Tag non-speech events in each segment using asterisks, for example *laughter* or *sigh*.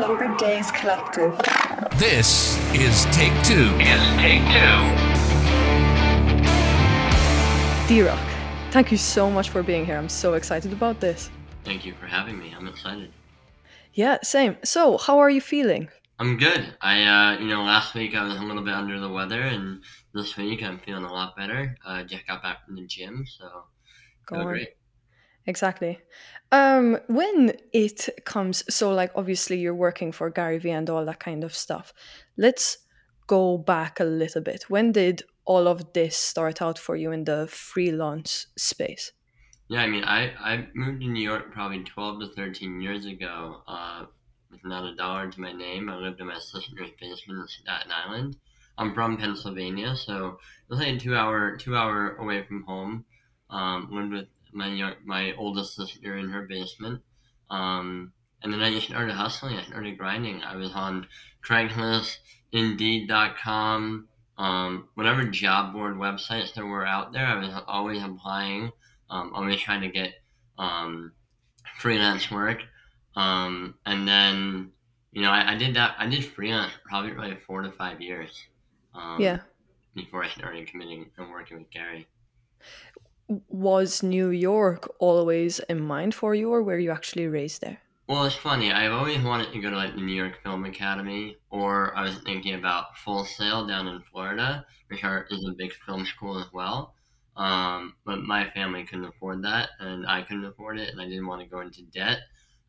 Lumber Days Collective. This is Take Two. Is Take Two. D-Rock, thank you so much for being here. I'm so excited about this. Thank you for having me. I'm excited. Yeah, same. So, how are you feeling? I'm good. I, uh, you know, last week I was a little bit under the weather, and this week I'm feeling a lot better. Uh, just got back from the gym, so Go feel on. great. Exactly. Um, when it comes, so like obviously you're working for Gary Vee and all that kind of stuff. Let's go back a little bit. When did all of this start out for you in the freelance space? Yeah, I mean, I, I moved to New York probably 12 to 13 years ago uh, with not a dollar to my name. I lived in my sister's basement in Staten Island. I'm from Pennsylvania, so was like two hour two hour away from home. Um, lived with my my oldest sister in her basement. Um, and then I just started hustling. I started grinding. I was on Craigslist, Indeed.com, um, whatever job board websites there were out there. I was always applying um, always trying to get um, freelance work. Um, and then, you know, I, I did that. I did freelance probably like four to five years. Um, Yeah. Before I started committing and working with Gary. Was New York always in mind for you, or were you actually raised there? Well, it's funny. I've always wanted to go to like the New York Film Academy, or I was thinking about Full Sail down in Florida, which is a big film school as well. Um, but my family couldn't afford that, and I couldn't afford it, and I didn't want to go into debt.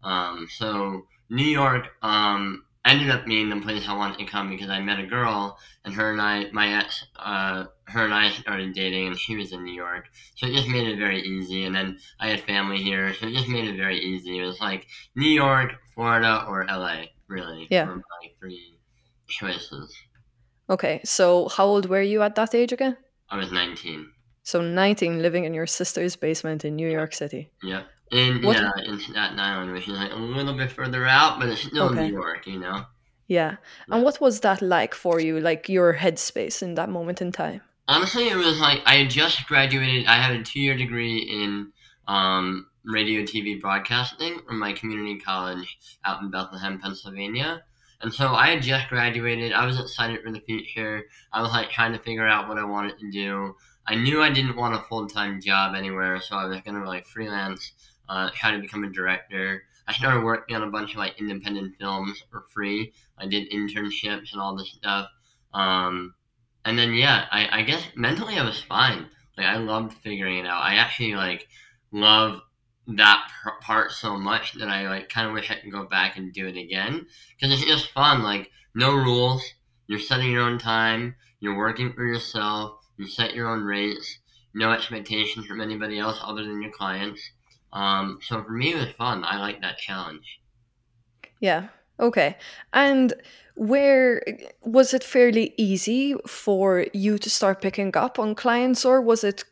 Um, so New York um, ended up being the place I wanted to come because I met a girl, and her and I, my ex, uh, her and I started dating, and she was in New York, so it just made it very easy. And then I had family here, so it just made it very easy. It was like New York, Florida, or LA, really. Yeah. Were my three choices. Okay, so how old were you at that age again? I was 19. So 19, living in your sister's basement in New York City. Yep. In What- yeah, in Staten Island, which is like a little bit further out, but it's still Okay. New York, you know. Yeah. And what was that like for you, like your headspace in that moment in time? Honestly, it was like I had just graduated. I had a two-year degree in um, radio, TV broadcasting from my community college out in Bethlehem, Pennsylvania. And so I had just graduated. I was excited for the future. I was like trying to figure out what I wanted to do. I knew I didn't want a full-time job anywhere, so I was gonna like freelance, uh, try to become a director. I started working on a bunch of like independent films for free. I did internships and all this stuff. Um, and then yeah, I, I guess mentally I was fine. Like I loved figuring it out. I actually like love that part so much that I like kind of wish I could go back and do it again because it's just fun. Like no rules. You're setting your own time. You're working for yourself. You set your own rates. No expectations from anybody else other than your clients. Um, so for me, it was fun. I like that challenge. Yeah. Okay. And where was it fairly easy for you to start picking up on clients or was it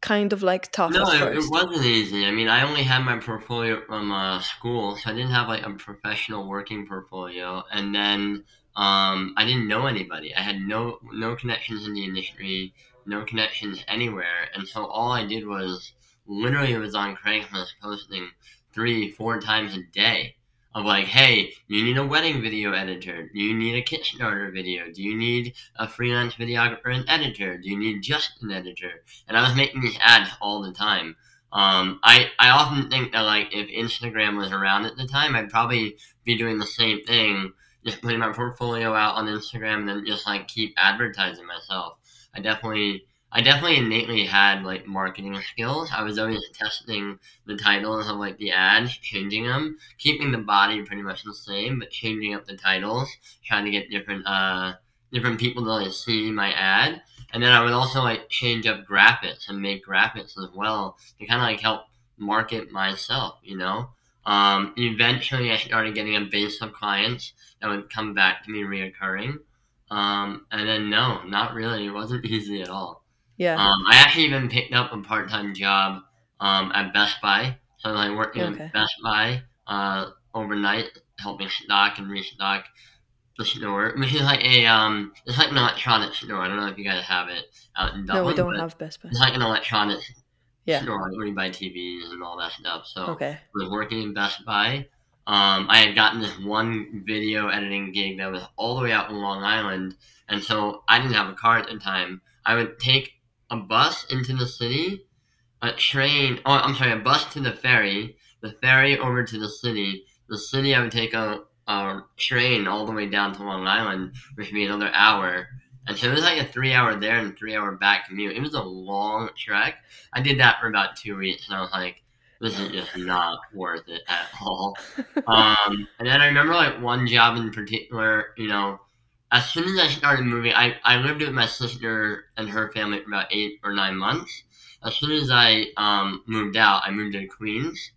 kind of like tough No, it, it wasn't easy. I mean, I only had my portfolio from uh, school, so I didn't have like a professional working portfolio. And then um, I didn't know anybody. I had no no connections in the industry, no connections anywhere. And so all I did was literally was on Craigslist posting three, four times a day of like, hey, you need a wedding video editor? Do you need a Kickstarter video? Do you need a freelance videographer and editor? Do you need just an editor? and I was making these ads all the time. Um, I I often think that like if Instagram was around at the time, I'd probably be doing the same thing, just putting my portfolio out on Instagram and then just like keep advertising myself. I definitely I definitely innately had like marketing skills. I was always testing the titles of like the ads, changing them, keeping the body pretty much the same, but changing up the titles, trying to get different uh different people to like see my ad. And then I would also like change up graphics and make graphics as well to kind of like help market myself, you know. Um, eventually, I started getting a base of clients that would come back to me reoccurring. Um, and then no, not really. It wasn't *laughs* easy at all. Yeah. Um, I actually even picked up a part-time job um, at Best Buy. So like working Okay. at Best Buy uh, overnight, helping stock and restock the store. Which is like a um, it's like an electronics store. I don't know if you guys have it out in Dublin. no, we don't have Best Buy. It's like an electronics Yeah. store where you buy TVs and all that stuff. So Okay. I was working in Best Buy. um, I had gotten this one video editing gig that was all the way out in Long Island, and so I didn't have a car at the time. I would take a bus into the city, a train. Oh, I'm sorry, a bus to the ferry, the ferry over to the city. The city, I would take a, a train all the way down to Long Island, which would be another hour. And so it was like a three hour there and three hour back commute. It was a long trek. I did that for about two weeks, and I was like, this is just not worth it at all. *laughs* Um, and then I remember like one job in particular, you know, as soon as I started moving, I, I lived with my sister and her family for about eight or nine months. As soon as I um, moved out, I moved to Queens.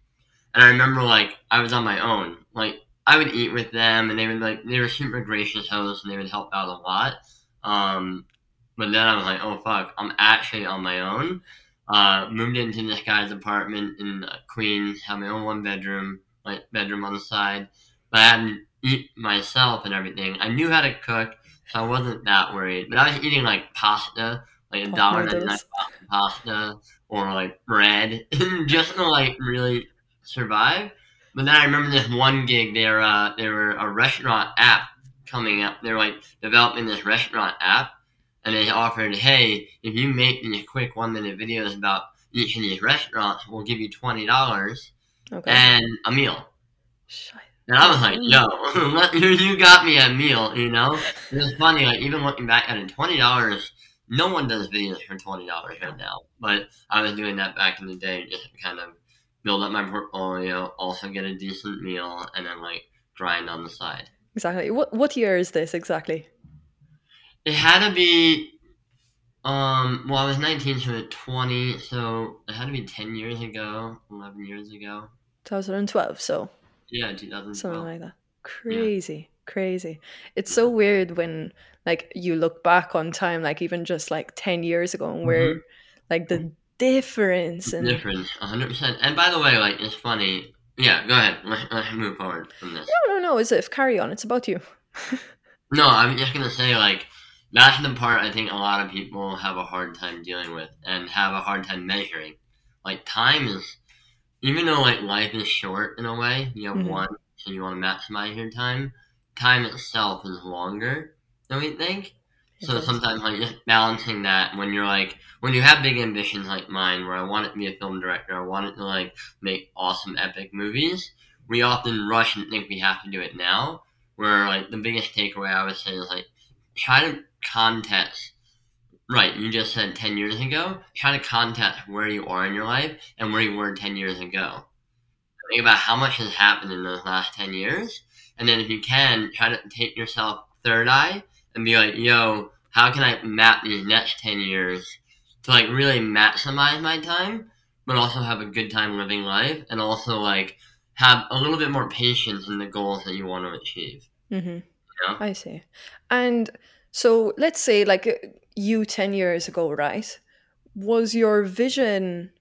And I remember like I was on my own. Like I would eat with them and they would like they were super gracious hosts and they would help out a lot. Um, but then I was like, oh fuck, I'm actually on my own. Uh, moved into this guy's apartment in Queens, had my own one bedroom, like bedroom on the side. But I had to eat myself and everything. I knew how to cook, so I wasn't that worried. But I was eating like pasta, like a dollar ninety nine pasta, or like bread, *laughs* just to like really survive. But then I remember this one gig. There, uh, there were a restaurant app coming up. They're like developing this restaurant app, and they offered, hey, if you make these quick one minute videos about each of these restaurants, we'll give you twenty dollars Okay. and a meal. And I was like, *laughs* yo, you got me a meal, you know? It was funny, like, even looking back at it, $20, no one does videos for $20 right now. But I was doing that back in the day just to kind of build up my portfolio, also get a decent meal, and then, like, grind on the side. Exactly. What what year is this exactly? It had to be, um, well, I was 19, so at 20, so it had to be 10 years ago, 11 years ago. 2012. So Yeah, 2012. something like that. Crazy, crazy. It's so weird when like you look back on time, like even just like 10 years ago, and where mm-hmm. like the difference and hundred percent. And by the way, like it's funny. Yeah, go ahead. Let, let's move forward from this. no, no, no. As if carry on. It's about you. No, I'm just gonna say like that's the part I think a lot of people have a hard time dealing with and have a hard time measuring. Like time is, even though like life is short in a way, you have Mhm. one, so you want to maximize your time. Time itself is longer than we think. It So is. sometimes like just balancing that when you're like when you have big ambitions like mine where I want it to be a film director, I want it to like make awesome epic movies, we often rush and think we have to do it now. Where like the biggest takeaway I would say is like try to context right, you just said ten years ago, try to context where you are in your life and where you were ten years ago. Think about how much has happened in those last ten years. And then if you can, try to take yourself third eye and be like, yo, how can I map these next 10 years to like really maximize my time, but also have a good time living life and also like have a little bit more patience in the goals that you want to achieve. Mm-hmm. know? I see. And so let's say, like, you 10 years ago, right? Was your vision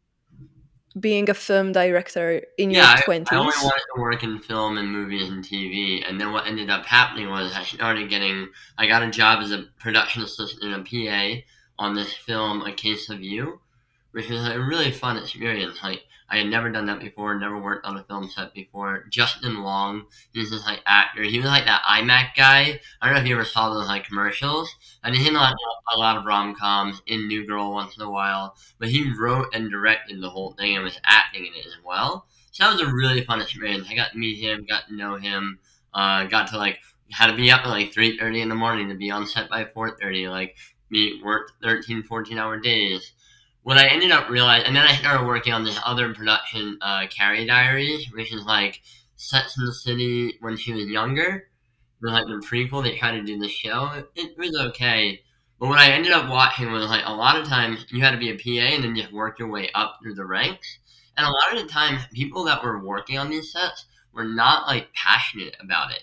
being a film director in Yeah, I, your I only 20s? wanted to work in film and movies and TV, and then what ended up happening was I started getting, I got a job as a production assistant and a PA on this film, A Case of You, which was a really fun experience. Like, I had never done that before, never worked on a film set before. Justin Long, he's this like actor. He was like that iMac guy. I don't know if you ever saw those like commercials. And he's in like a lot of rom coms, in New Girl once in a while. But he wrote and directed the whole thing and was acting in it as well. So that was a really fun experience. I got to meet him, got to know him, uh, got to like had to be up at like three thirty in the morning to be on set by four thirty. Like me worked 13, 14 hour days. What I ended up realizing, and then I started working on this other production, uh, Carrie Diaries, which is like sets in the city when she was younger. It was like the prequel. They tried to do the show. It, it was okay. But what I ended up watching was like a lot of times you had to be a PA and then just work your way up through the ranks. And a lot of the time, people that were working on these sets were not like passionate about it.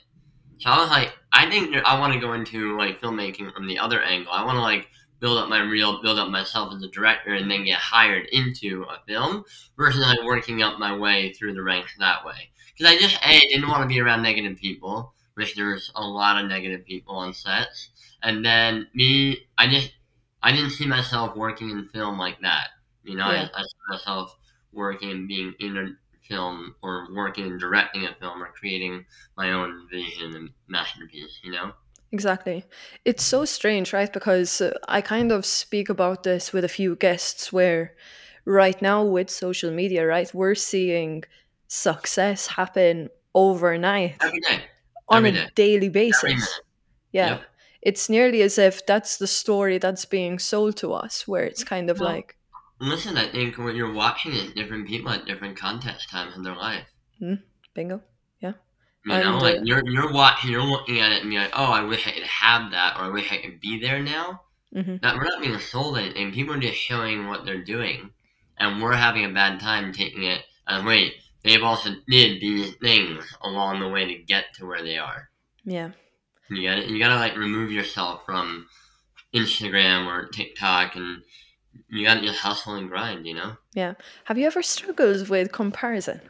So I was like, I think I want to go into like filmmaking from the other angle. I want to like build up my reel, build up myself as a director, and then get hired into a film versus like working up my way through the ranks that way. Because I just a didn't want to be around negative people, which there's a lot of negative people on sets, and then me, I just I didn't see myself working in film like that. You know, Yeah. I, I see myself working and being in a film or working and directing a film or creating my own vision and masterpiece. You know. Exactly. It's so strange, right? Because uh, I kind of speak about this with a few guests where right now with social media, right, we're seeing success happen overnight Every day. on Every a day. daily basis. Yeah. Yep. It's nearly as if that's the story that's being sold to us, where it's kind of Well, like, Listen, I think when you're watching it, different people at different context times in their life. bingo. You know, And, like you're you're watching, you're looking at it and you're like, oh, I wish I could have that, or I wish I could be there now. hmm That we're not being sold anything. People are just showing what they're doing, and we're having a bad time taking it. And wait, they've also did these things along the way to get to where they are. Yeah. You got You gotta like remove yourself from Instagram or TikTok, and you gotta just hustle and grind. You know, Yeah. Have you ever struggled with comparison?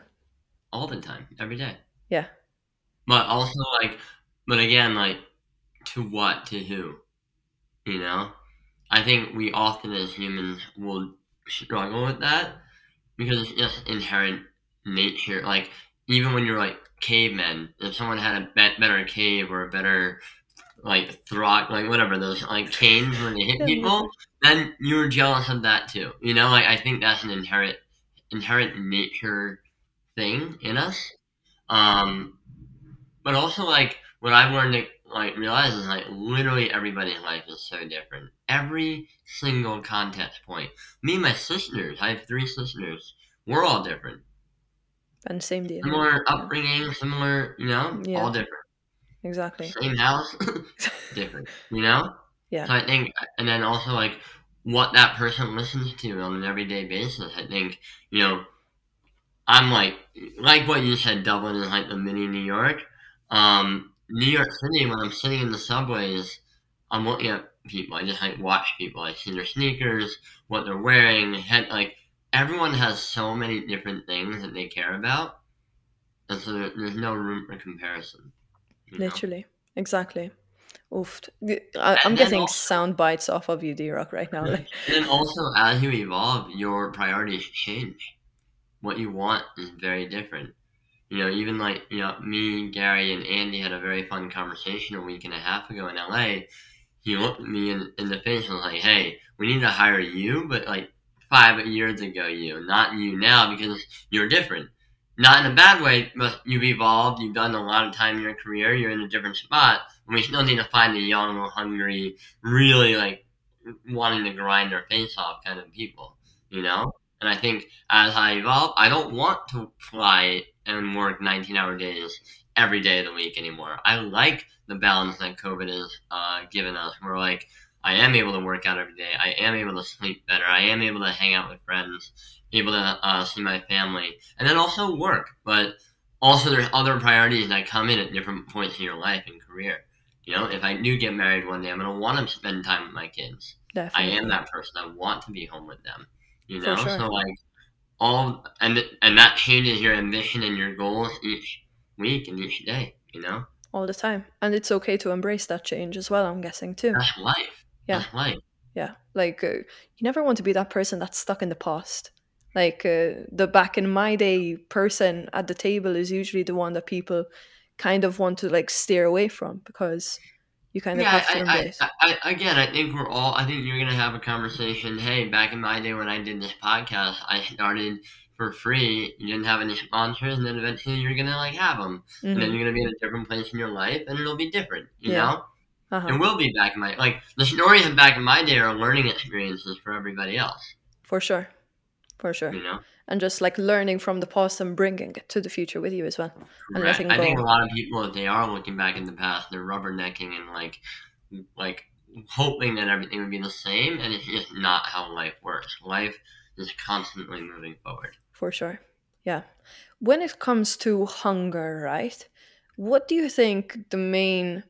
all the time, every day. Yeah. But also like, but again, like, to what, to who? You know, I think we often as humans will struggle with that because it's just inherent nature. Like, even when you're like cavemen, if someone had a bet better cave or a better like throt, like whatever those like canes when they hit people, then you were jealous of that too. You know, like I think that's an inherent inherent nature thing in us. Um, but also like what I've learned to like realize is like literally everybody's life is so different. Every single context point. Me and my sisters, I have three sisters. We're all different. And same deal. Similar upbringing, similar, you know, Yeah. all different. Exactly. Same house, *laughs* different. You know? Yeah. So I think, and then also like what that person listens to on an everyday basis. I think, you know, I'm like, like what you said, Dublin is like the mini New York. Um, New York City, when I'm sitting in the subways, I'm looking at people. I just like watch people. I see their sneakers, what they're wearing, head like everyone has so many different things that they care about, and so there, there's no room for comparison. you know? Literally. Exactly. Oof. I, I'm getting also- sound bites off of you, D-Rock, right now. And *laughs* then also, as you evolve, your priorities change. What you want is very different. You know, even like, you know, me, Gary, and Andy had a very fun conversation a week and a half ago in LA. He looked me in, in the face and was like, hey, we need to hire you, but like five years ago, you, not you now, because you're different. Not in a bad way, but you've evolved, you've done a lot of time in your career, you're in a different spot. And we still need to find a young, hungry, really like wanting to grind their face off kind of people, you know? And I think as I evolve, I don't want to fly and work 19 hour days every day of the week anymore. I like the balance that COVID has uh, given us. Where like, I am able to work out every day. I am able to sleep better. I am able to hang out with friends, able to uh, see my family, and then also work. But also, there's other priorities that come in at different points in your life and career. You know, if I do get married one day, I'm gonna want to spend time with my kids. I am that person. I want to be home with them. You know, sure. so like all and and that changes your ambition and your goals each week and each day. You know, all the time. And it's okay to embrace that change as well, I'm guessing, too. that's life. Yeah. That's life. Yeah. Like, uh, you never want to be that person that's stuck in the past. Like, uh, the back in my day person at the table is usually the one that people kind of want to, like, steer away from because you kind of Yeah, have I, I. I, I, again, I think we're all. I think you're gonna have a conversation. Hey, back in my day when I did this podcast, I started for free. You didn't have any sponsors, and then eventually you're gonna like have them, and then Mhm. you're gonna be in a different place in your life, and it'll be different. You Yeah. know. Uh-huh. It will be back in my like the stories of back in my day are learning experiences for everybody else. For sure. For sure. You know, And just like learning from the past and bringing it to the future with you as well. And Right. I think a lot of people, if they are looking back in the past, they're rubbernecking and like, like hoping that everything would be the same, and it's just not how life works. Life is constantly moving forward. For sure. Yeah. When it comes to hunger, right? What do you think the main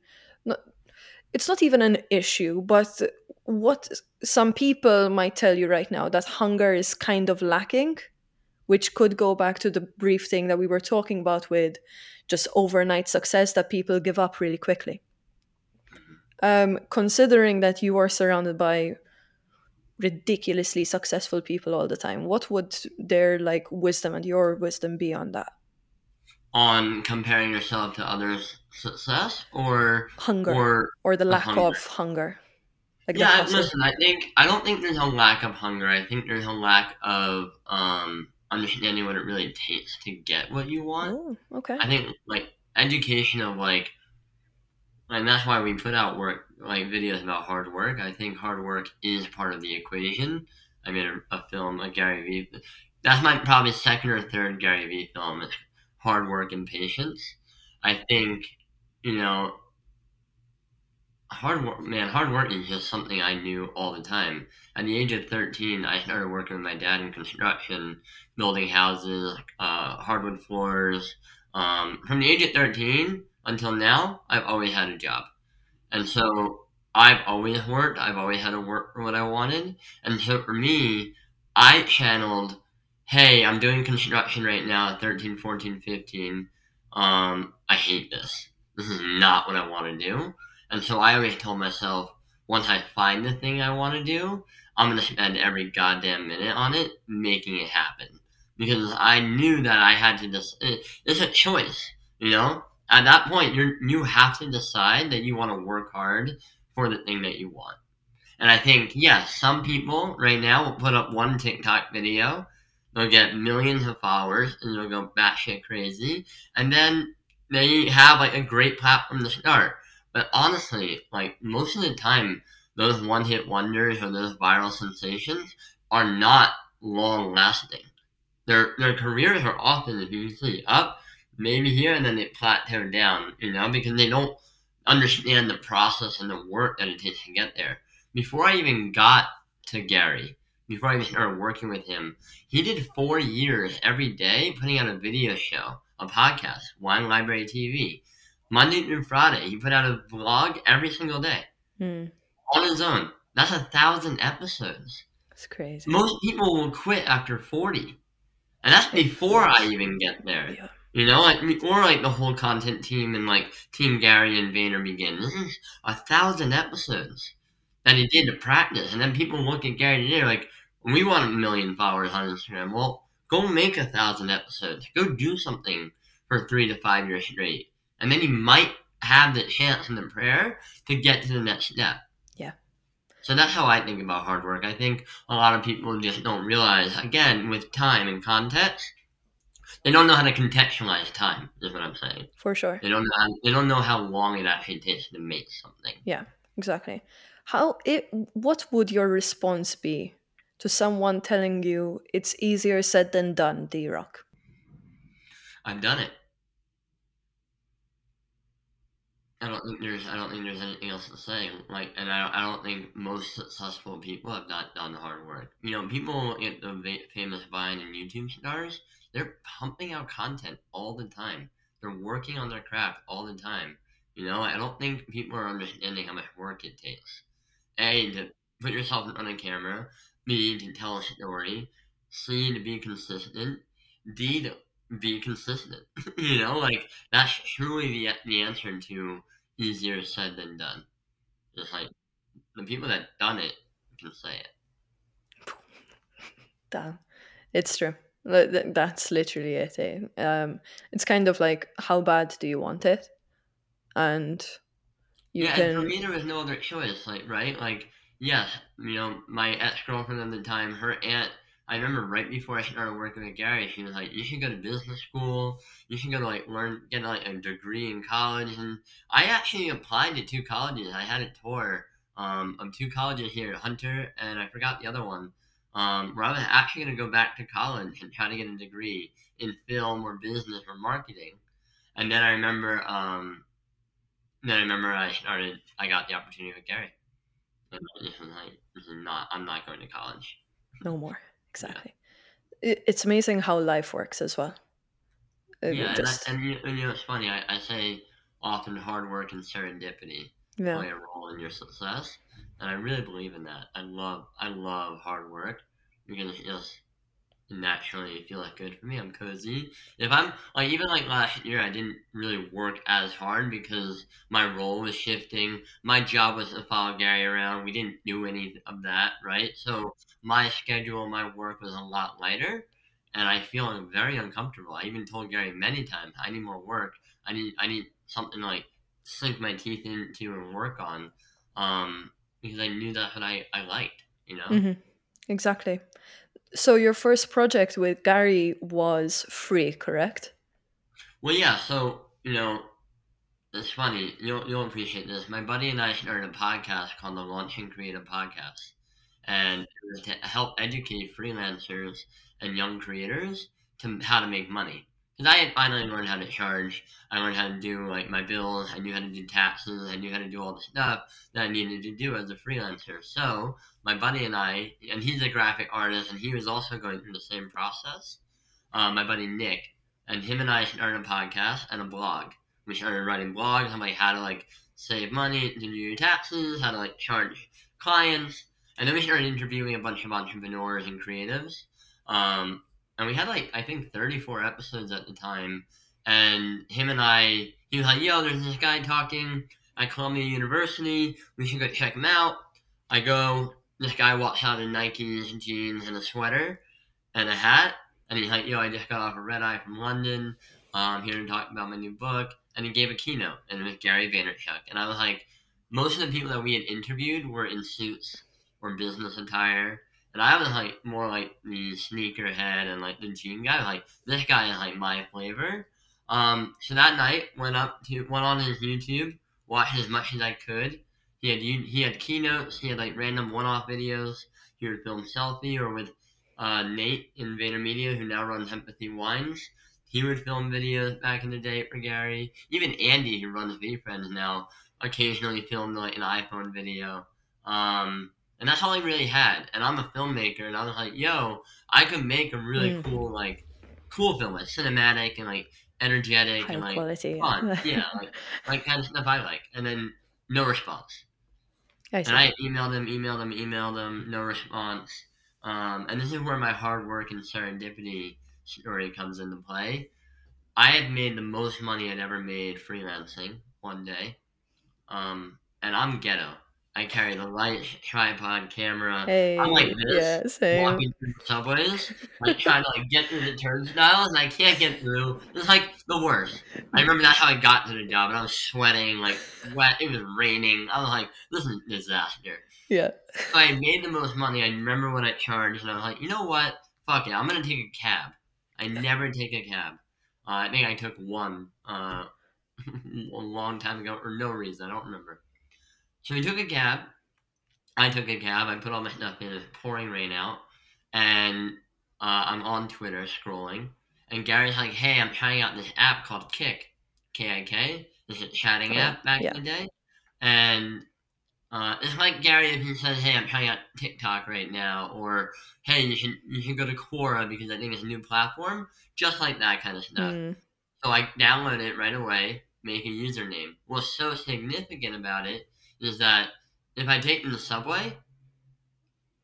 it's not even an issue, but what some people might tell you right now that hunger is kind of lacking, which could go back to the brief thing that we were talking about with just overnight success that people give up really quickly. Um, considering that you are surrounded by ridiculously successful people all the time. What would their like wisdom and your wisdom be on that? On comparing yourself to others' success, or Hunger or or the lack hunger. of hunger. Like yeah, listen. I think I don't think there's a lack of hunger. I think there's a lack of um, understanding what it really takes to get what you want. Oh, okay. I think like education of like, and that's why we put out work like videos about hard work. I think hard work is part of the equation. I made a, a film, a Gary Vee. That's my probably second or third Gary Vee film. Hard work and patience. I think you know. Hard work, man. Hard work is just something I knew all the time. At the age of thirteen, I started working with my dad in construction, building houses, uh, hardwood floors, um, from the age of 13 until now, I've always had a job. And so I've always worked. I've always had to work for what I wanted. And so for me, I channeled, hey, I'm doing construction right now at 13, 14, 15. Um, I hate this. This is not what I want to do. And so I always told myself, once I find the thing I want to do, I'm going to spend every goddamn minute on it, making it happen because I knew that I had to just. It's a choice, you know. At that point, you you have to decide that you want to work hard for the thing that you want. And I think yes, some people right now will put up one TikTok video, they'll get millions of followers, and they'll go batshit crazy, and then they have like a great platform to start. But honestly, like most of the time, those one hit wonders or those viral sensations are not long lasting their their careers are often usually up, maybe here, and then they plateau down, you know, because they don't understand the process and the work that it takes to get there. Before I even got to Gary, before I even started working with him, he did four years every day putting out a video show, a podcast, Wine Library TV. Monday through Friday, he put out a vlog every single day Hmm, on his own. That's a thousand episodes. it's crazy. Most people will quit after 40. And that's before I even get there. Yeah. You know, like or like the whole content team and like Team Gary and Vayner begin. This is a thousand episodes that he did to practice, and then people look at Gary today and they're like, we want a million followers on Instagram. Well, go make a thousand episodes. Go do something for three to five years straight, and then you might have the chance and the prayer to get to the next step. Yeah. So that's how I think about hard work. I think a lot of people just don't realize, again, with time and context, they don't know how to contextualize time. Is what I'm saying. For sure. They don't know. How, they don't know how long it actually takes to make something. Yeah, exactly. How it what would your response be to someone telling you it's easier said than done, D Rock? I've done it. I don't think there's. I don't think there's anything else to say. Like, and I, I don't think most successful people have not done the hard work. You know, people at the famous Vine and YouTube stars. They're pumping out content all the time. They're working on their craft all the time. You know, I don't think people are understanding how much work it takes. A to put yourself in front of a camera. B to tell a story. C to be consistent. D to be consistent. *laughs* you know, like that's truly the the answer to easier said than done. Just like the people that done it can say it. *laughs* Damn. It's true. Th- th- That's literally it. Eh? Um, it's kind of like how bad do you want it, and you yeah, and for me there was no other choice. Like right, like yes, you know, my ex girlfriend at the time, her aunt. I remember right before I started working with Gary, she was like, "You should go to business school. You should go to like learn, get like a degree in college." And I actually applied to two colleges. I had a tour um, of two colleges here, Hunter, and I forgot the other one. Um, where I was actually going to go back to college and try to get a degree in film or business or marketing. And then I remember, um, then I remember I started. I got the opportunity with Gary. And was like, not. I'm not going to college. No more. Exactly. It, it's amazing how life works as well. It yeah, just- and, I, and, you, and you know, it's funny. I, I say often hard work and serendipity yeah. play a role in your success, and I really believe in that. I love I love hard work because it just naturally feel like good for me. I'm cozy. If I'm like even like last year, I didn't really work as hard because my role was shifting. My job was to follow Gary around. We didn't do any of that, right? So my schedule, my work was a lot lighter, and I feel very uncomfortable. I even told Gary many times, I need more work. I need I need something like sink my teeth into and work on, um, because I knew that's what I I liked. You know. hmm Exactly. So your first project with Gary was free, correct? Well, yeah. So you know, it's funny. You'll you'll appreciate this. My buddy and I started a podcast called the Launching Creative Podcast, and it was to help educate freelancers and young creators to how to make money. I finally learned how to charge. I learned how to do like my bills. I knew how to do taxes. I knew how to do all the stuff that I needed to do as a freelancer. So my buddy and I, and he's a graphic artist, and he was also going through the same process. Uh, my buddy Nick, and him and I started a podcast and a blog. We started writing blogs on like how to like save money to do your taxes, how to like charge clients, and then we started interviewing a bunch of entrepreneurs and creatives. Um, and we had like I think 34 episodes at the time. And him and I, he was like, "Yo, there's this guy talking at Columbia University. We should go check him out." I go. This guy walks out in Nike jeans, and a sweater, and a hat. And he's like, "Yo, I just got off a red eye from London. Um, here to talk about my new book." And he gave a keynote, and it was Gary Vaynerchuk. And I was like, most of the people that we had interviewed were in suits or business attire. And I was like more like the sneakerhead and like the jean guy. Like this guy is like my flavor. Um, so that night went up to went on his YouTube, watched as much as I could. He had he had keynotes. He had like random one-off videos. He would film selfie or with uh, Nate in VaynerMedia, who now runs Empathy Wines. He would film videos back in the day for Gary. Even Andy, who runs VeeFriends now, occasionally filmed like an iPhone video. Um, and that's all I really had. And I'm a filmmaker, and I was like, yo, I could make a really Mm. cool like cool film, like cinematic and like energetic High and like quality. fun. *laughs* yeah, like like kind of stuff I like. And then no response. I. And I emailed them, emailed them, emailed them, no response. Um, and this is where my hard work and serendipity story comes into play. I had made the most money I'd ever made freelancing one day. Um, and I'm ghetto. I carry the light, tripod, camera. hey, I'm like this, yeah, walking through the subways, like trying to like get through the turnstiles, and I can't get through. It's like the worst. I remember that's how I got to the job, and I was sweating, like wet. It was raining. I was like, "This is a disaster." Yeah. So I made the most money. I remember what I charged, and I was like, "You know what? Fuck it. I'm gonna take a cab." I never take a cab. Uh, I think I took one uh, *laughs* a long time ago, for no reason. I don't remember. So we took a cab. I took a cab. I put all my stuff in. It's pouring rain out, and uh, I'm on Twitter scrolling. And Gary's like, "Hey, I'm trying out this app called Kik, K I K. This is a chatting Oh, app back yeah. in the day." And uh, it's like Gary if he says, "Hey, I'm trying out TikTok right now," or "Hey, you should you should go to Quora because I think it's a new platform." Just like that kind of stuff. Mm, So I download it right away, make a username. What's so significant about it is that if I take in the subway,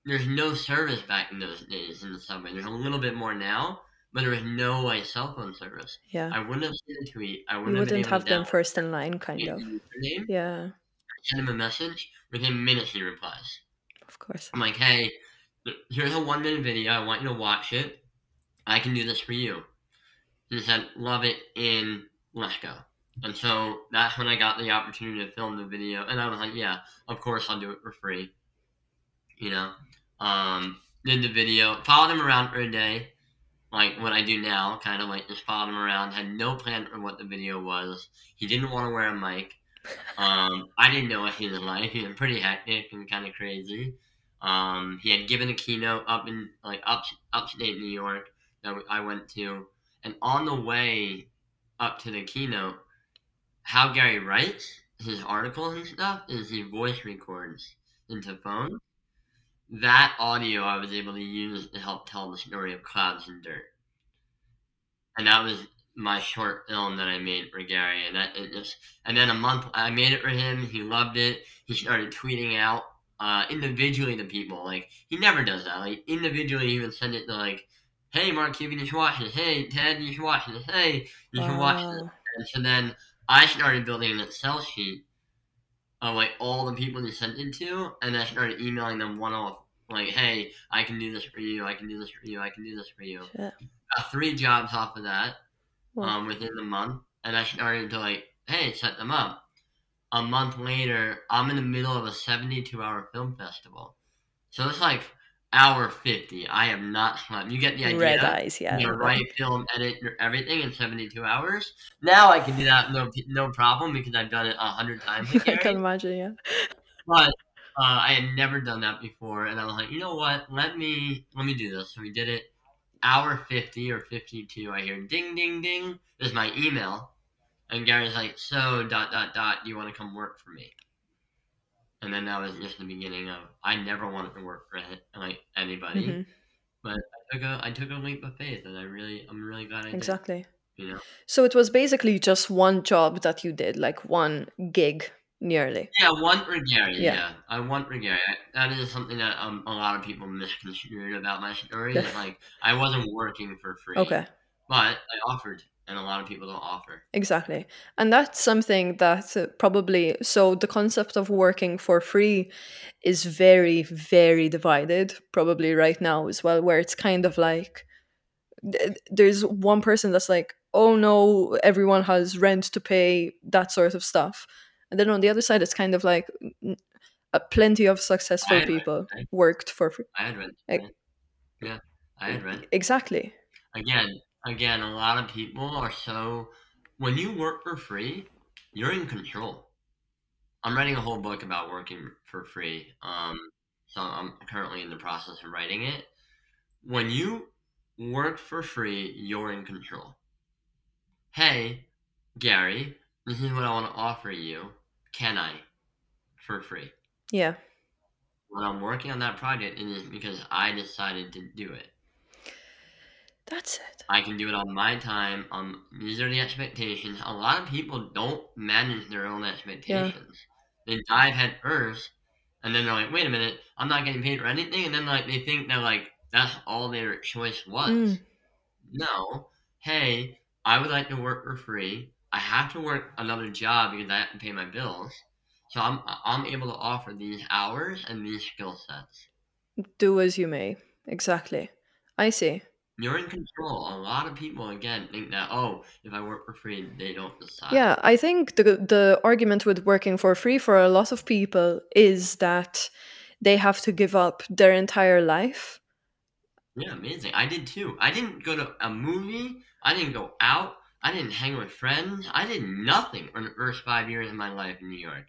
there's no service back in those days in the subway. There's a little bit more now, but there was no like cell phone service. yeah. I wouldn't have seen a tweet. I wouldn't, wouldn't have, have them to first in line, kind download of. Yeah, Send him a message. Within minutes, he replies. of course. I'm like, hey, here's a one minute video. I want you to watch it. I can do this for you. He said, love it in let's go. And so that's when I got the opportunity to film the video. And I was like, yeah, of course I'll do it for free. You know? Um, did the video, followed him around for a day, like what I do now, kind of like just followed him around, had no plan for what the video was. He didn't want to wear a mic. Um, I didn't know what he was like. He was pretty hectic and kind of crazy. Um, he had given a keynote up in like up upstate New York that I went to, and on the way up to the keynote, how Gary writes his articles and stuff is he voice records into phone. That audio I was able to use to help tell the story of Clouds and Dirt, and that was my short film that I made for Gary, and that it just and then a month I made it for him. He loved it. He started tweeting out uh, individually to people. Like he never does that. Like individually, he would send it to like hey, Mark Cuban, you should watch this. Hey, Ted, you should watch this. Hey, you should watch this. Wow. And so then I started building an Excel sheet of like all the people you sent it to, and I started emailing them one off. Like, hey, I can do this for you. I can do this for you. I can do this for you. Shit. Got three jobs off of that Wow. um, within the month, and I started to like, hey, set them up. A month later, I'm in the middle of a 72 hour film festival, so it's like hour 50. I have not slept. You get the idea. Red eyes, yeah. You know, write, film, edit, everything in 72 hours. Now I can do that no no problem because I've done it a hundred *laughs* times. I can imagine, yeah. But uh, I had never done that before, and I was like, you know what? Let me let me do this. So we did it. Hour 50 or 52. I hear ding ding ding. This is my email, and Gary's like, so dot dot dot. Do you want to come work for me? And then that was just the beginning of I never wanted to work for like anybody, Mhm, but I took a I took a leap of faith, and I really I'm really glad I did. Exactly. You know. So it was basically just one job that you did, like one gig, nearly. Yeah, one Gary. Yeah. Yeah, I want. I, that is something that um, a lot of people misconstrued about my story. *laughs* like I wasn't working for free. Okay. But I offered, and a lot of people don't offer. Exactly. And that's something that probably, so the concept of working for free is very, very divided, probably right now as well, where it's kind of like there's one person that's like, oh no, everyone has rent to pay, that sort of stuff. And then on the other side, it's kind of like uh, plenty of successful I had rent, people worked for free. I had rent. Right? yeah, I had rent. Exactly. Again, again, a lot of people are so. When you work for free, you're in control. I'm writing a whole book about working for free. Um, so I'm currently in the process of writing it. When you work for free, you're in control. Hey, Gary, this is what I want to offer you. Can I? For free. Yeah. When I'm working on that project, it is because I decided to do it. That's it. I can do it on my time. Um, these are the expectations. A lot of people don't manage their own expectations. Yeah. They dive head first, and then they're like, "Wait a minute, I'm not getting paid for anything," and then like they think that like that's all their choice was. Mm. No, hey, I would like to work for free. I have to work another job because I have to pay my bills. So I'm I'm able to offer these hours and these skill sets. Do as you may. Exactly. I see. You're in control. A lot of people again think that oh, if I work for free, they don't decide. Yeah, I think the the argument with working for free for a lot of people is that they have to give up their entire life. Yeah, amazing. I did too. I didn't go to a movie. I didn't go out. I didn't hang with friends. I did nothing for the first five years of my life in New York.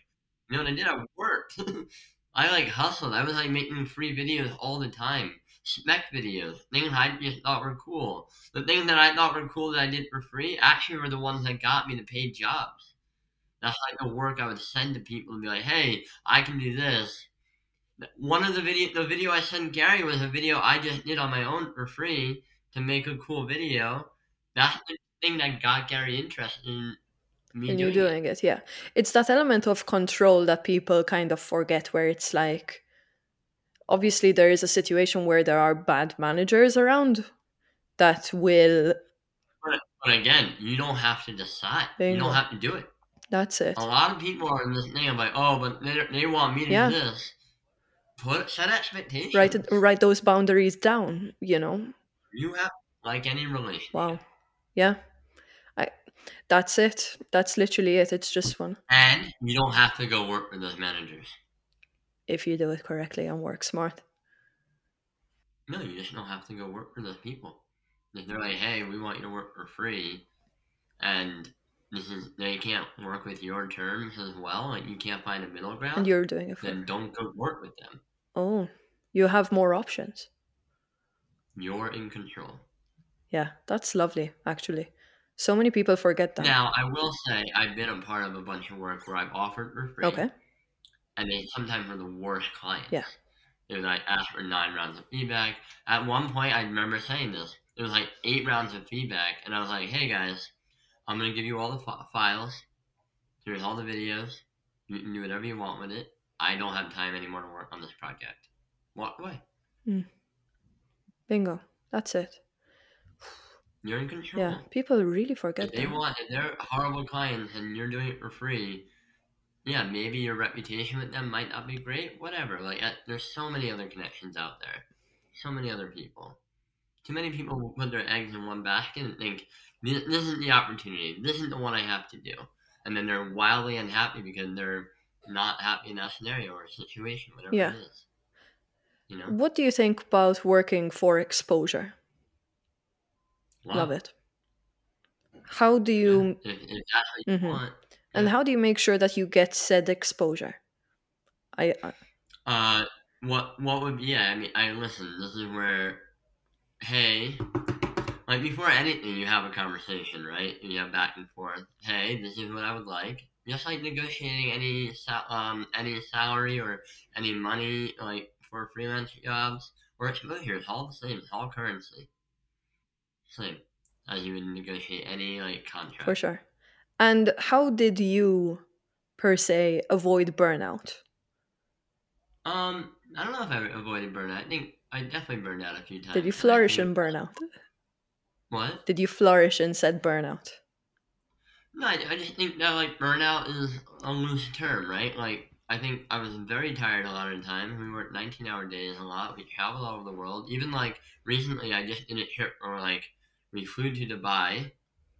You know what I did? I worked. *laughs* I like hustled. I was like making free videos all the time. Spec videos. Things I just thought were cool. The things that I thought were cool that I did for free actually were the ones that got me the paid jobs. That's like the work I would send to people and be like, hey, I can do this. One of the video the video I sent Gary was a video I just did on my own for free to make a cool video. That's the thing that got Gary interested in me and you doing, doing it. Yeah. It's that element of control that people kind of forget where it's like obviously there is a situation where there are bad managers around that will But, but again, you don't have to decide. You don't have to do it. that's it. A lot of people are in this thing of like, oh, but they, they want me to Yeah. do this. Put set expectations. Write write those boundaries down, you know. You have like any relationship. Wow. Yeah. I that's it. That's literally it. It's just one. And you don't have to go work for those managers. If you do it correctly and work smart. No, you just don't have to go work for those people. If they're like, hey, we want you to work for free, and this is they can't work with your terms as well, like you can't find a middle ground, And you're doing it for then don't go work with them. Oh. You have more options. You're in control. Yeah, that's lovely, actually. So many people forget that. Now, I will say I've been a part of a bunch of work where I've offered for free. Okay. And they sometimes were the worst clients. Yeah. It was like asked for nine rounds of feedback. At one point, I remember saying this. It was like eight rounds of feedback, and I was like, "Hey guys, I'm gonna give you all the fi- files. Here's all the videos. You can do whatever you want with it. I don't have time anymore to work on this project. Walk away." Hmm. Bingo. That's it. You're in control. Yeah, people really If forget they that. want, if they're horrible clients and you're doing it for free, yeah, maybe your reputation with them might not be great. Whatever. Like, uh, there's so many other connections out there. So many other people. Too many people will put their eggs in one basket and think, this, this isn't the opportunity. This isn't the one I have to do. And then they're wildly unhappy because they're not happy in that scenario or situation, whatever Yeah. it is. You know? What do you think about working for exposure? Love it. How do Yeah, you If, if that's what you Mhm. want. And how do you make sure that you get said exposure? I, I Uh, what what would be? Yeah, I mean, I listen. This is where, hey, like before anything, you have a conversation, right? And you have back and forth. Hey, this is what I would like. Just like negotiating any um any salary or any money like for freelance jobs or exposure, it's all the same. It's all currency. Same as you would negotiate any like contract. for sure. And how did you, per se, avoid burnout? Um, I don't know if I avoided burnout. I think I definitely burned out a few times. Did you flourish think- in burnout? What? Did you flourish in said burnout? No, I, I just think that like burnout is a loose term, right? Like I think I was very tired a lot of the time. We worked 19 hour days a lot. We traveled all over the world. Even like recently, I just did a trip where like we flew to Dubai,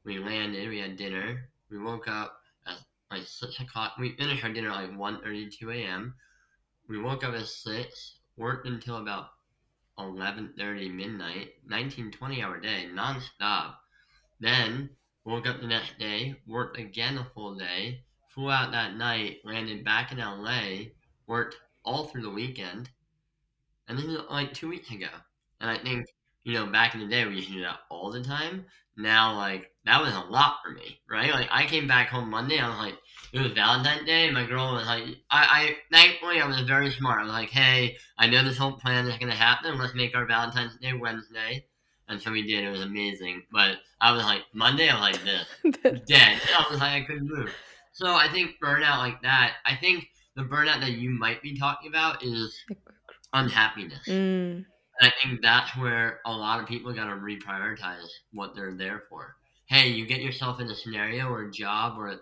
we landed, we had dinner, we woke up at like six o'clock. We finished our dinner at like 1.32 a.m. We woke up at six, worked until about 11.30 midnight, 19, 20 hour day, non-stop. Then woke up the next day, worked again a full day, flew out that night, landed back in LA, worked all through the weekend, and this is like two weeks ago. And I think, you know, back in the day we used to do that all the time. Now, like, that was a lot for me, right? Like, I came back home Monday, I was like, it was Valentine's Day, and my girl was like, I, I, thankfully, I was very smart. I was like, hey, I know this whole plan is going to happen, let's make our Valentine's Day Wednesday. And so we did, it was amazing. But I was like, Monday, I was like *laughs* this dead. I was like, I couldn't move. So I think burnout like that. I think the burnout that you might be talking about is unhappiness. Mm, I think that's where a lot of people got to reprioritize what they're there for. Hey, you get yourself in a scenario or a job or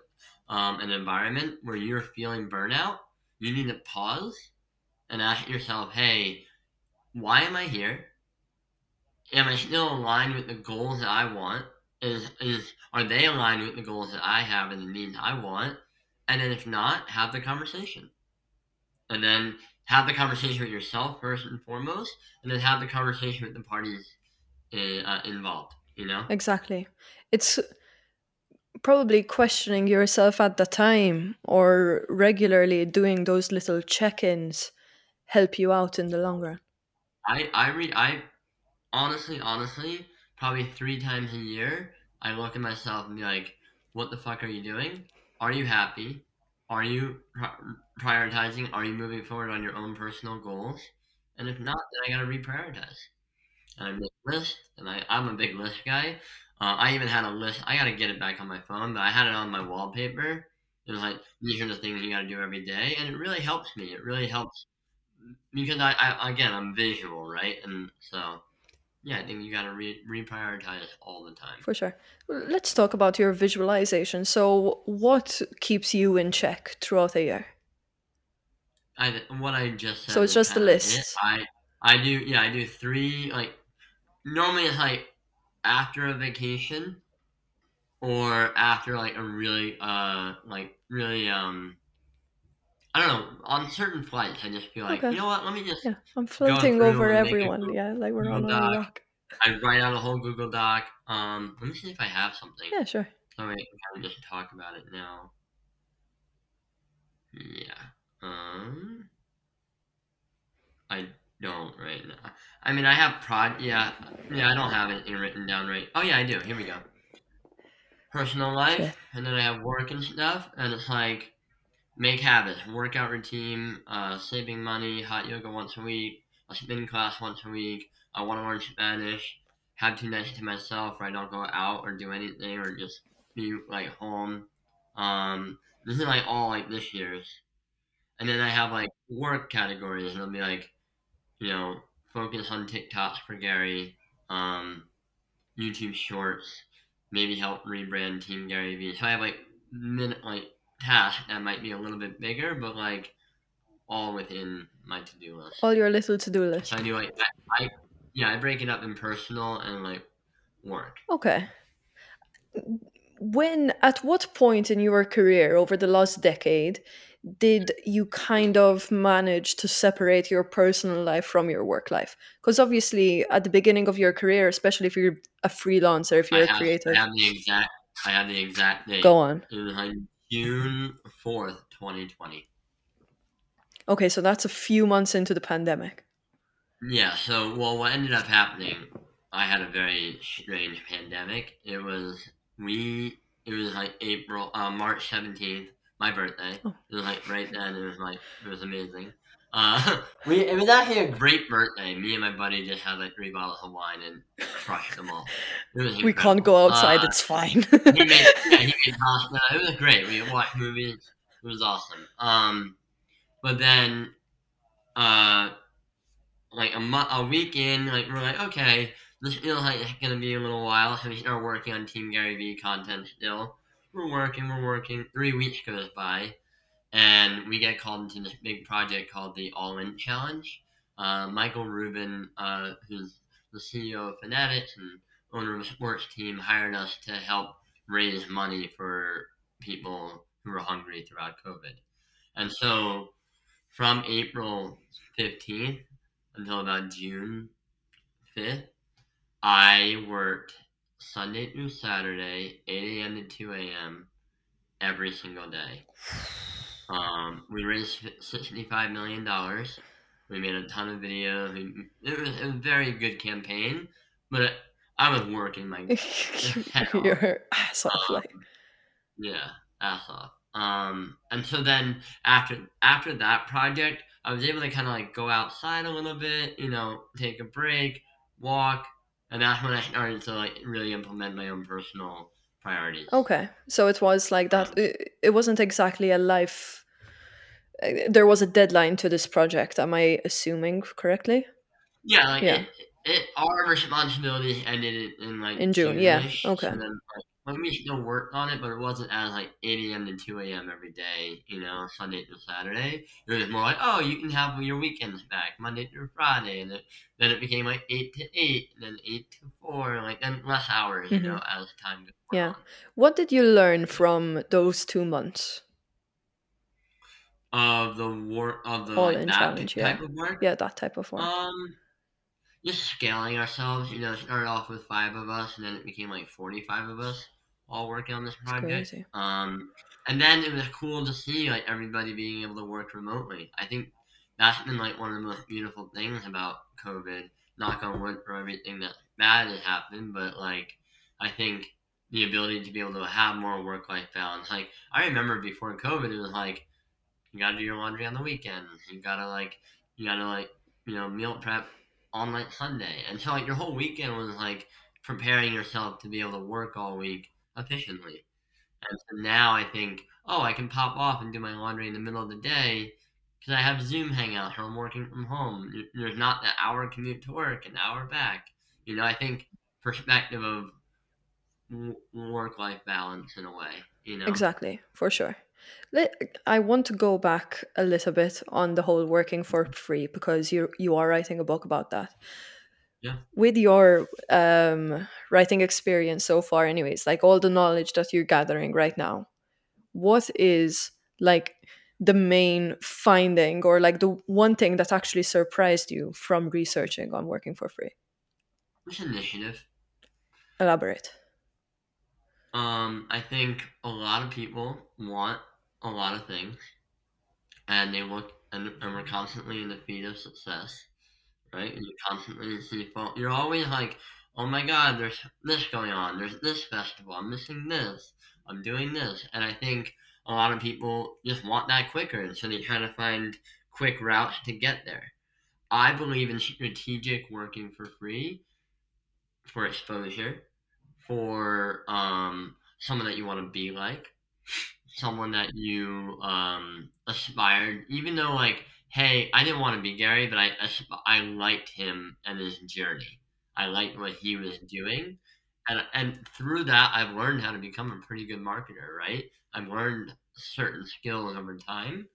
um, an environment where you're feeling burnout. You need to pause and ask yourself, hey, why am I here? Am I still aligned with the goals that I want? Is is are they aligned with the goals that I have and the needs I want? And then if not, have the conversation. And then have the conversation with yourself first and foremost, and then have the conversation with the parties uh, uh, involved. You know? exactly. It's probably questioning yourself at the time or regularly doing those little check-ins help you out in the long run. I I read I honestly honestly probably three times a year I look at myself and be like, what the fuck are you doing? Are you happy? Are you pri- prioritizing? Are you moving forward on your own personal goals? And if not, then I gotta reprioritize. And I make lists, and I I'm a big list guy. Uh, I even had a list. I gotta get it back on my phone, but I had it on my wallpaper. It was like these are the things you gotta do every day, and it really helps me. It really helps because I, I again I'm visual, right? And so yeah, I think you gotta re- reprioritize all the time. For sure. Let's talk about your visualization. So, what keeps you in check throughout the year? I what I just said. So it's just the kinda it. I I do yeah I do three like normally it's like after a vacation or after like a really uh like really um I don't know on certain flights I just feel like Okay. you know what let me just Yeah, I'm floating over a everyone. Yeah, like we're on Google a Doc. rock. I write out a whole Google Doc. Um, let me see if I have something. Yeah, sure. So I can just talk about it now. Yeah. Um. I don't right now. I mean, I have prod. Yeah. Yeah, I don't have anything written down right. Oh yeah, I do. Here we go. Personal life, and then I have work and stuff, and it's like make habits, workout routine, uh, saving money, hot yoga once a week, a spin class once a week. I want to learn Spanish. Have two nights to myself where I don't go out or do anything or just be like home. Um, this is like all like this year's, and then I have like work categories, and it'll be like, you know, focus on TikToks for Gary, um, YouTube Shorts, maybe help rebrand Team Gary Vee. So I have like minute like tasks that might be a little bit bigger, but like all within my to do list. All your little to do list. So I do like I, I yeah I break it up in personal and like work. Okay. When at what point in your career over the last decade did you kind of manage to separate your personal life from your work life? Because obviously, at the beginning of your career, especially if you're a freelancer, if you're I a have, creative, I have the exact I have the exact date. go on. It was like June fourth, twenty twenty. Okay, so that's a few months into the pandemic. Yeah, so well what ended up happening, I had a very strange pandemic. It was we it was like April uh, March seventeenth, my birthday. Oh. It was like right then it was like it was amazing. Uh, *laughs* we it was actually a great birthday. Me and my buddy just had like three bottles of wine and crushed them all. We can't go outside, Uh, it's fine. he made *laughs* yeah, he made pasta. It was great. We watched movies. It was awesome. Um, but then, uh, like a month, a week in, like we're like, okay, this feels like it's gonna be a little while. So we start working on Team Gary Vee content still. We're working, we're working. Three weeks goes by, and we get called into this big project called the All In Challenge. Uh, Michael Rubin, uh, who's the CEO of Fanatics and owner of the sports team, hired us to help raise money for people who were hungry throughout COVID. And so from April 15th until about June 5th, I worked Sunday through Saturday, 8 a.m. to 2 a.m. every single day. Um, we raised $65 million. We made a ton of videos. It was, a very good campaign, but I was working my *laughs* head off. your ass off, Um, like. Yeah, ass off. Um, and so then after after that project, I was able to kind of like go outside a little bit, you know, take a break, walk, and that's when I started to like really implement my own personal priorities. Okay, so it was like that. It, it wasn't exactly a life. uh, There was a deadline to this project. Am I assuming correctly? Yeah, like Yeah. It, it, our responsibilities ended in, like In June, yeah, June-ish, okay. So then, like, we still worked on it, but it wasn't as like 8 a.m. to 2 a.m. every day, you know, Sunday to Saturday. It was more like, oh, you can have your weekends back, Monday through Friday, and it, then it became like 8 to 8, and then 8 to 4, like then less hours, you know, as time goes Mm-hmm. Yeah. on. What did you learn from those two months? Of the work of the All like in that challenge, yeah. type of work. Yeah, that type of work. Um, just scaling ourselves. You know, started off with five of us, and then it became like forty-five of us all working on this project. Um, and then it was cool to see like everybody being able to work remotely. I think that's been like one of the most beautiful things about COVID. Knock on wood for everything that bad has happened, but like I think the ability to be able to have more work-life balance. Like I remember before COVID, it was like you gotta do your laundry on the weekend. You gotta like you gotta like you know meal prep on like Sunday, and so like your whole weekend was like preparing yourself to be able to work all week efficiently. And so now I think, oh, I can pop off and do my laundry in the middle of the day because I have Zoom hangouts or I'm working from home. There's not that hour commute to work, an hour back. You know, I think perspective of work life balance in a way. You know, Exactly, for sure. I want to go back a little bit on the whole working for free because you you are writing a book about that. Yeah. With your um, writing experience so far, anyways, like all the knowledge that you're gathering right now, what is like the main finding or like the one thing that actually surprised you from researching on working for free? Initiative. Elaborate. Um, I think a lot of people want a lot of things, and they look and, and we're constantly in the feed of success, right? And you constantly *laughs* see. You're always like, oh my god, there's this going on. There's this festival. I'm missing this. I'm doing this, and I think a lot of people just want that quicker, and so they try to find quick routes to get there. I believe in strategic working for free for exposure for um, someone that you want to be like, someone that you um, aspired. Even though, like, hey, I didn't want to be Gary, but I I liked him and his journey. I liked what he was doing, and and through that, I've learned how to become a pretty good marketer. Right, I've learned certain skills over time.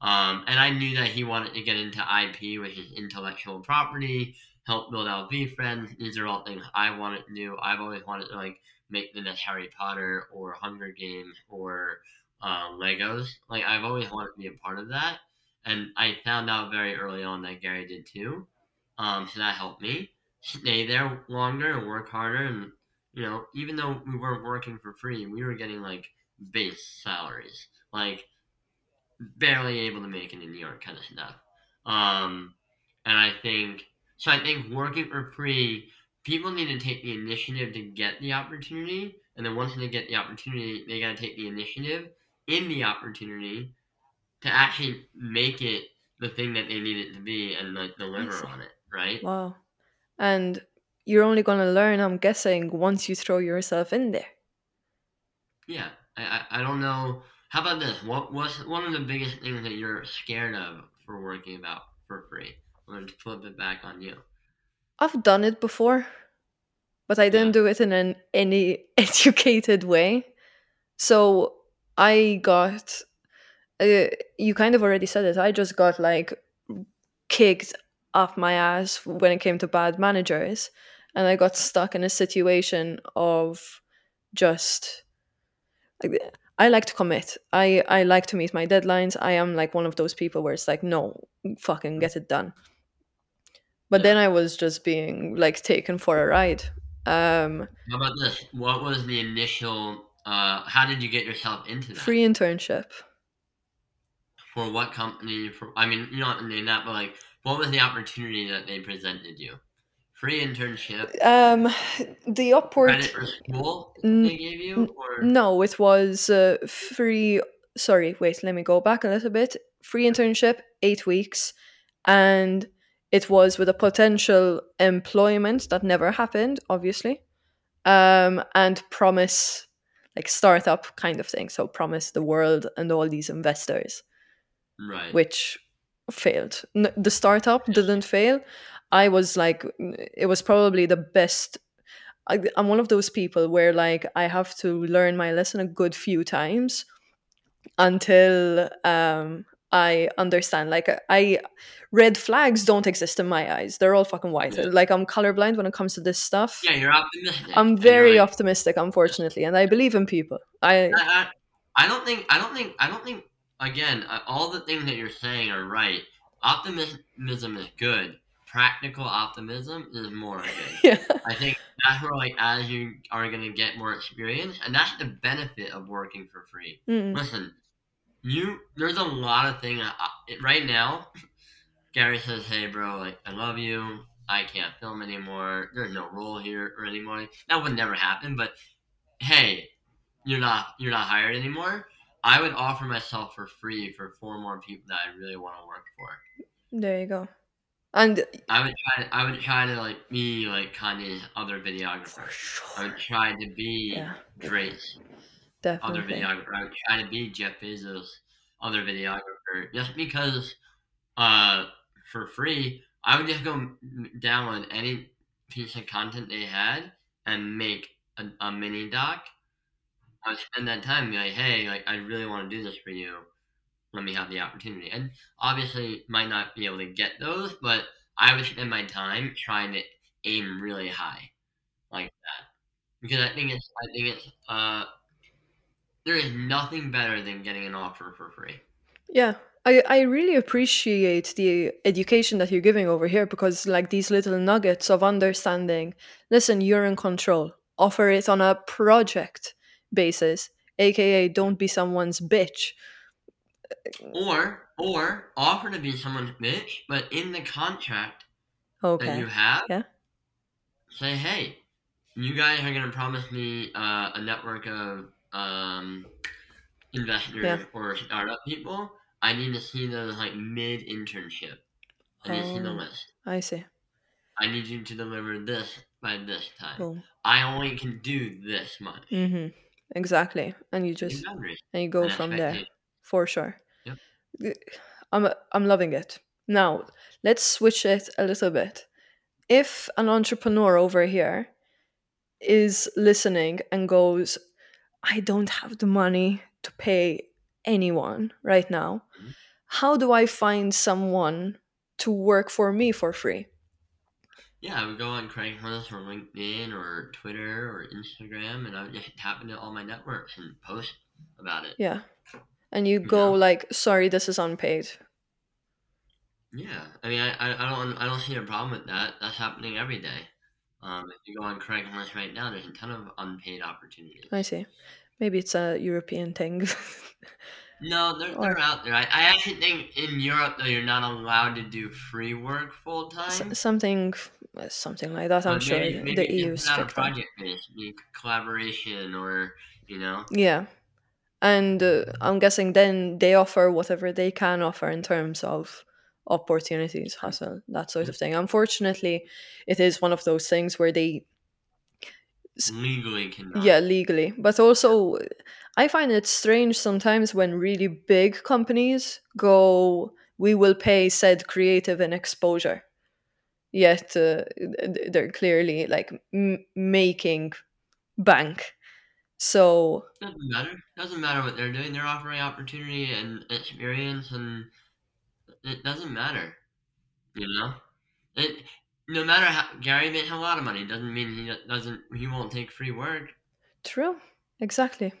Um, and I knew that he wanted to get into IP, which is intellectual property, help build out VeeFriends. These are all things I wanted to do. I've always wanted to like make the next Harry Potter or Hunger Games or uh, Legos. Like I've always wanted to be a part of that, and I found out very early on that Gary did too. Um, so that helped me stay there longer and work harder. And you know, even though we weren't working for free, we were getting like base salaries, like barely able to make it in New York kind of stuff. Um, and I think so. I think working for free, people need to take the initiative to get the opportunity, and then once they get the opportunity, they got to take the initiative in the opportunity to actually make it the thing that they need it to be and like deliver on it, right? Wow. And you're only going to learn, I'm guessing, once you throw yourself in there. Yeah, I, I, I don't know. How about this? What what's one of the biggest things that you're scared of for working about for free? I'm gonna flip it back on you. I've done it before, but I didn't Yeah. do it in an any *laughs* educated way. So I got, uh, you kind of already said it. I just got like kicked off my ass when it came to bad managers, and I got stuck in a situation of just. Like, I like to commit. I I like to meet my deadlines. I am like one of those people where it's like, no, fucking get it done. But Yeah. then I was just being like taken for a ride. Um, How about this? What was the initial? Uh, how did you get yourself into that? free internship. For what company? For I mean, you don't have to name that, but like, what was the opportunity that they presented you? Free internship, Um, the Upwork. credit for school N- they gave you, or No, it was uh, free. Sorry, wait. Let me go back a little bit. Free internship, eight weeks, and it was with a potential employment that never happened, obviously, um, and promise like startup kind of thing. So promise the world and all these investors. Right? which failed. The startup didn't fail. I was like, it was probably the best. I, I'm one of those people where like I have to learn my lesson a good few times until um, I understand. Like I, red flags don't exist in my eyes. They're all fucking white. Yeah. Like I'm colorblind when it comes to this stuff. Yeah, you're optimistic. I'm very optimistic, unfortunately, and I believe in people. I I, I, I don't think I don't think I don't think again uh, all the things that you're saying are right. Optimism is good. Practical optimism is more *laughs* good. yeah. I think that's where like as you are gonna get more experience, and that's the benefit of working for free. Mm, Listen, you there's a lot of things uh, right now. *laughs* Gary says, "Hey, bro, like I love you. I can't film anymore. There's no role here or anymore. That would never happen. But hey, you're not you're not hired anymore. I would offer myself for free for four more people that I really want to work for. there you go. And I would try. To, I would try to like be like Kanye's other videographer. I would try to be Yeah, Drake's other definitely. videographer. I would try to be Jeff Bezos' other videographer. Just because, uh, for free, I would just go download any piece of content they had and make a, a mini doc. I spend that time like, hey, like I really want to do this for you. Let me have the opportunity. And obviously, might not be able to get those, but I would spend my time trying to aim really high, like that, because I think it's I think it's uh there is nothing better than getting an offer for free. Yeah, I, I really appreciate the education that you're giving over here because, like, these little nuggets of understanding listen, you're in control. Offer it on a project basis, aka don't be someone's bitch. Or or offer to be someone's bitch, but in the contract that you have, Yeah. say, hey, you guys are gonna promise me uh, a network of um, investors Yeah. or startup people. I need to see those like mid internship. I need to see the Oh. list. I see. I need you to deliver this by this time. Boom. I only can do this much. Mm-hmm. Exactly. And you just and you go and from there expectations. for sure. Yep. I'm I'm loving it. Now let's switch it a little bit. If an entrepreneur over here is listening and goes, I don't have the money to pay anyone right now. Mhm. How do I find someone to work for me for free? Yeah, I would go on Craigslist or LinkedIn or Twitter or Instagram, and I would just tap into all my networks and post about it. Yeah. And you go like, sorry, this is unpaid. Yeah, I mean, I, I, I don't I don't see a problem with that. That's happening every day. Um, if you go on Craigslist right now, there's a ton of unpaid opportunities. I see. Maybe it's a European thing. *laughs* No, they're, Or- they're out there. I, I actually think in Europe though you're not allowed to do free work full time. S- something something like that. I'm But sure maybe, maybe the EU is out a project based collaboration or you know. Yeah. And uh, I'm guessing then they offer whatever they can offer in terms of opportunities, hustle, that sort of thing. Unfortunately, it is one of those things where they, legally cannot. yeah, legally, but also I find it strange sometimes when really big companies go, we will pay said creative and exposure. Yet uh, they're clearly like m- making bank. So Doesn't matter. It doesn't matter what they're doing. They're offering opportunity and experience, and it doesn't matter. You know, it. No matter how Gary makes a lot of money, doesn't mean he doesn't. He won't take free work. True. Exactly.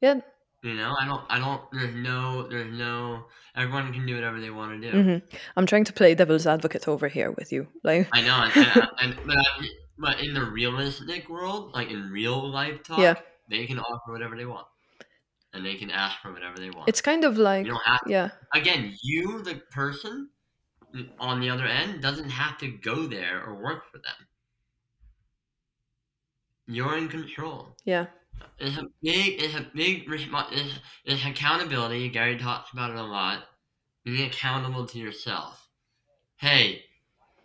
Yeah. You know, I don't. I don't. There's no. There's no. Everyone can do whatever they want to do. hmm I'm trying to play devil's advocate over here with you. Like, I know, and, and, and but, I, but in the realistic world, like in real life talk, Yeah. they can offer whatever they want, and they can ask for whatever they want. it's kind of like, you don't have yeah, again. You, the person on the other end, doesn't have to go there or work for them. You're in control. yeah, It's a big, it's a big. It's, it's accountability. Gary talks about it a lot. Being accountable to yourself. Hey,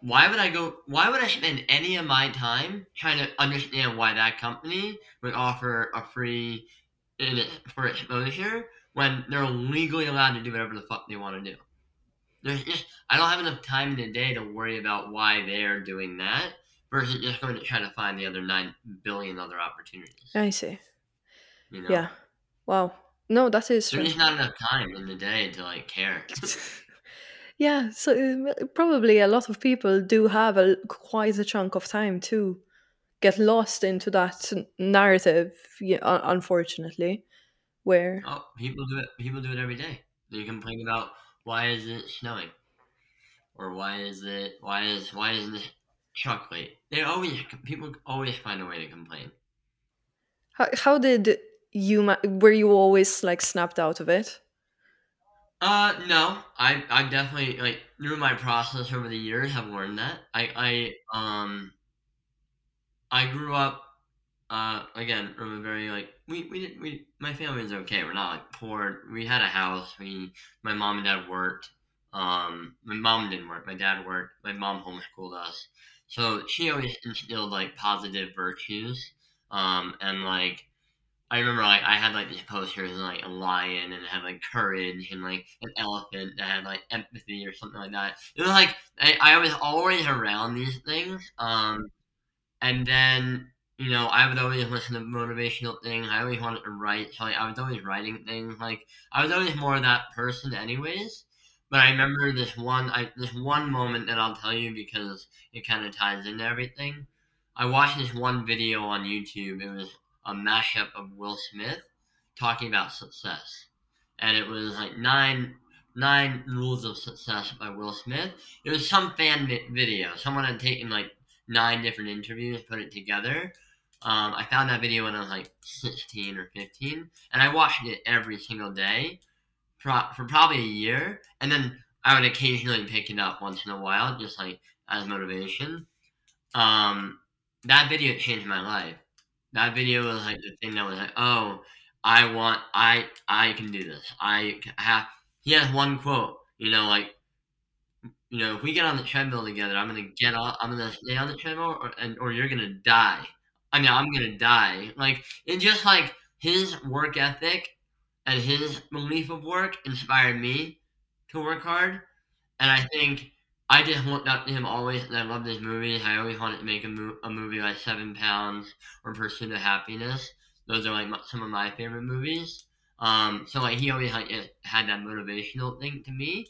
why would I go? Why would I spend any of my time trying to understand why that company would offer a free in it for exposure when they're legally allowed to do whatever the fuck they want to do? There's just I don't have enough time in the day to worry about why they're doing that versus just going to try to find the other nine billion other opportunities. I see. You know? Yeah. Wow. No, that is There's true. just not enough time in the day to like care. *laughs* yeah, so uh, probably a lot of people do have a quite a chunk of time to get lost into that narrative. Unfortunately, where oh, people do it. People do it every day. They complain about why is it snowing, or why is it why is why isn't it truck late? They always people always find a way to complain. how, how did you were you always like snapped out of it? Uh, no, I I definitely like through my process over the years have learned that. I I um I grew up uh again from a very like we we did we my family was okay. We're not like poor. We had a house. We my mom and dad worked. Um, my mom didn't work. My dad worked. My mom homeschooled us. So she always instilled like positive virtues. Um, and like I remember like I had like these posters and like a lion and it had like courage and like an elephant that had like empathy or something like that. It was like I, I was always around these things. Um, and then you know I would always listen to motivational things. I always wanted to write, so like, I was always writing things. Like I was always more that person, anyways. But I remember this one, I this one moment that I'll tell you because it kind of ties into everything. I watched this one video on YouTube. It was a mashup of Will Smith talking about success, and it was like nine nine rules of success by Will Smith. It was some fan vi- video. Someone had taken like nine different interviews, put it together. Um, I found that video when I was like 16 or 15, and I watched it every single day for, for probably a year, and then I would occasionally pick it up once in a while, just like as motivation. Um, that video changed my life. That video was like the thing that was like, oh, I want, I, I can do this. I have. He has one quote, you know, like, you know, if we get on the treadmill together, I'm gonna get on, I'm gonna stay on the treadmill, or and or you're gonna die. I mean, I'm gonna die. Like, and just like his work ethic and his belief of work inspired me to work hard. And I think I just looked up to him always, and I loved his movies. I always wanted to make a, mo- a movie like Seven Pounds or Pursuit of Happiness. Those are like my, some of my favorite movies. Um, so like he always like had that motivational thing to me.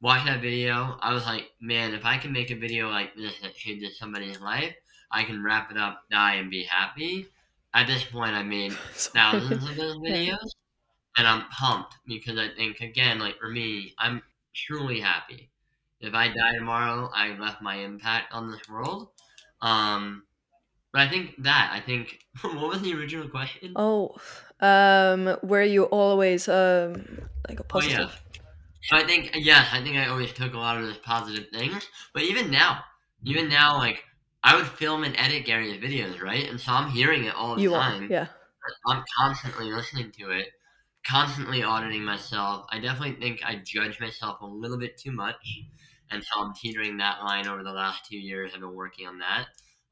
Watch that video, I was like, man, if I can make a video like this that changes somebody's life, I can wrap it up, die, and be happy. At this point, I made *laughs* thousands of those *laughs* videos, and I'm pumped because I think again, like for me, I'm truly happy. If I die tomorrow, I left my impact on this world. Um, but I think that I think *laughs* what was the original question? Oh, um, were you always um like a Oh, yeah. I think yes, I think I always took a lot of those positive things. But even now, even now, like I would film and edit Gary's videos, right? And so I'm hearing it all the You time. are, yeah. I'm constantly listening to it, constantly auditing myself. I definitely think I judge myself a little bit too much, and so I'm teetering that line over the last two years. I've been working on that.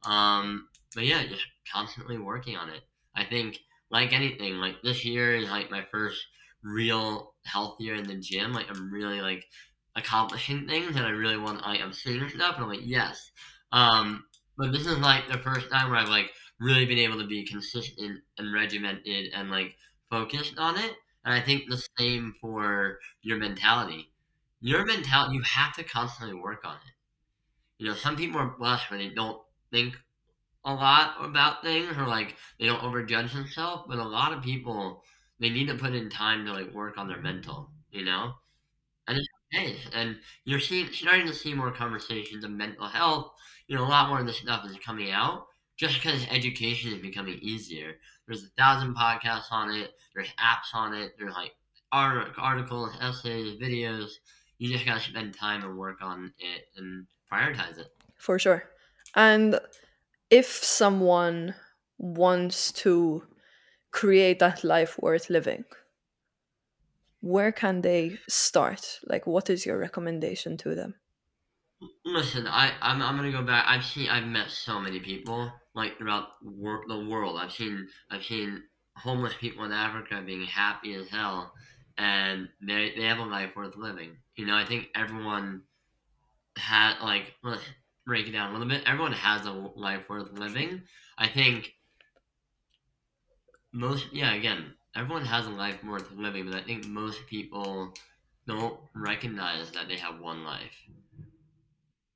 Um, but yeah, just constantly working on it. I think, like anything, like this year is like my first real healthier in the gym. Like I'm really like accomplishing things, and I really want. Like I'm seeing stuff, and I'm like, yes. Um, but this is like the first time where I've like really been able to be consistent and regimented and like focused on it. And I think the same for your mentality. Your mentality, you have to constantly work on it. You know, some people are blessed when they don't think a lot about things or like they don't overjudge themselves, but a lot of people they need to put in time to like work on their mental, you know? And it's okay. And you're seeing starting to see more conversations of mental health. You know, a lot more of this stuff is coming out just because education is becoming easier. There's a thousand podcasts on it. There's apps on it. There's like art- articles, essays, videos. You just gotta spend time and work on it and prioritize it. for sure. And if someone wants to create that life worth living, where can they start? Like, what is your recommendation to them? Listen, I I'm, I'm gonna go back. I've seen I've met so many people like throughout wor- the world. I've seen I've seen homeless people in Africa being happy as hell, and they they have a life worth living. You know, I think everyone had like break it down a little bit. Everyone has a life worth living. I think most yeah again everyone has a life worth living, but I think most people don't recognize that they have one life.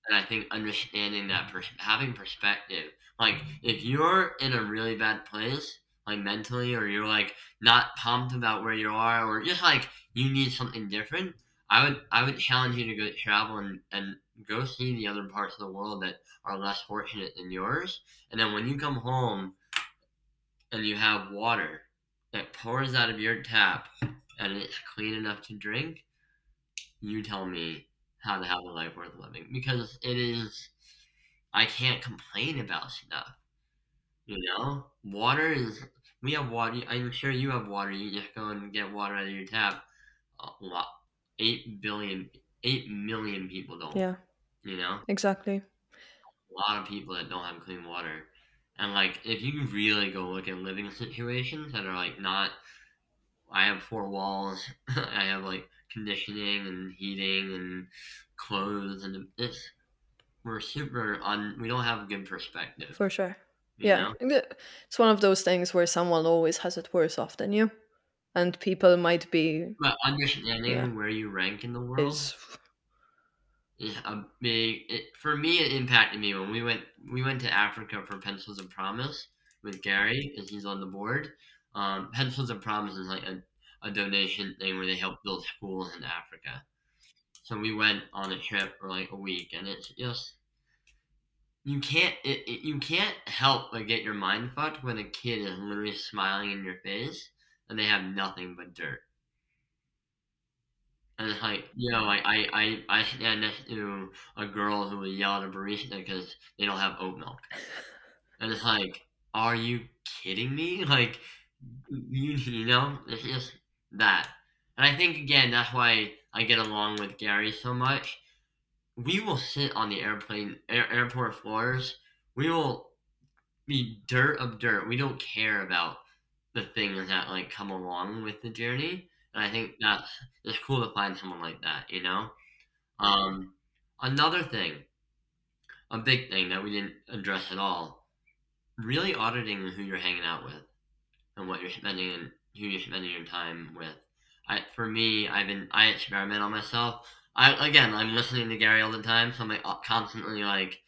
And I think understanding that, pers- having perspective, like if you're in a really bad place, like mentally, or you're like not pumped about where you are, or just like you need something different, I would I would challenge you to go travel and, and go see the other parts of the world that are less fortunate than yours, and then when you come home and you have water that pours out of your tap and it's clean enough to drink, you tell me how to have a life worth living because it is I can't complain about stuff. You know? Water is we have water I'm sure you have water, you just go and get water out of your tap. A lot eight billion eight million people don't. Yeah, You know? exactly. A lot of people that don't have clean water. And like if you really go look at living situations that are like not I have four walls, *laughs* I have like conditioning and heating and clothes and it's we're super on we don't have a good perspective. For sure. Yeah. know? It's one of those things where someone always has it worse off than you. And people might be But understanding Yeah. where you rank in the world is a big it, for me it impacted me when we went we went to Africa for Pencils of Promise with Gary and he's on the board. Um, Pencils of Promise is like a, a donation thing where they help build schools in Africa. So we went on a trip for like a week and it's just you can't it, it, you can't help but get your mind fucked when a kid is literally smiling in your face and they have nothing but dirt. And it's like, you know, like I, I, I stand next to a girl who will yell at a barista because they don't have oat milk. And it's like, are you kidding me? *laughs* Like, you, you know, it's just that. And I think, again, that's why I get along with Gary so much. We will sit on the airplane, air, airport floors. We will be dirt of dirt. We don't care about the things that, like, come along with the journey. And I think that it's cool to find someone like that, you know. Um, Another thing, a big thing that we didn't address at all, really auditing who you're hanging out with and what you're spending and who you're spending your time with. I, for me, I've been I experiment on myself. I again, I'm listening to Gary all the time, so I'm like constantly like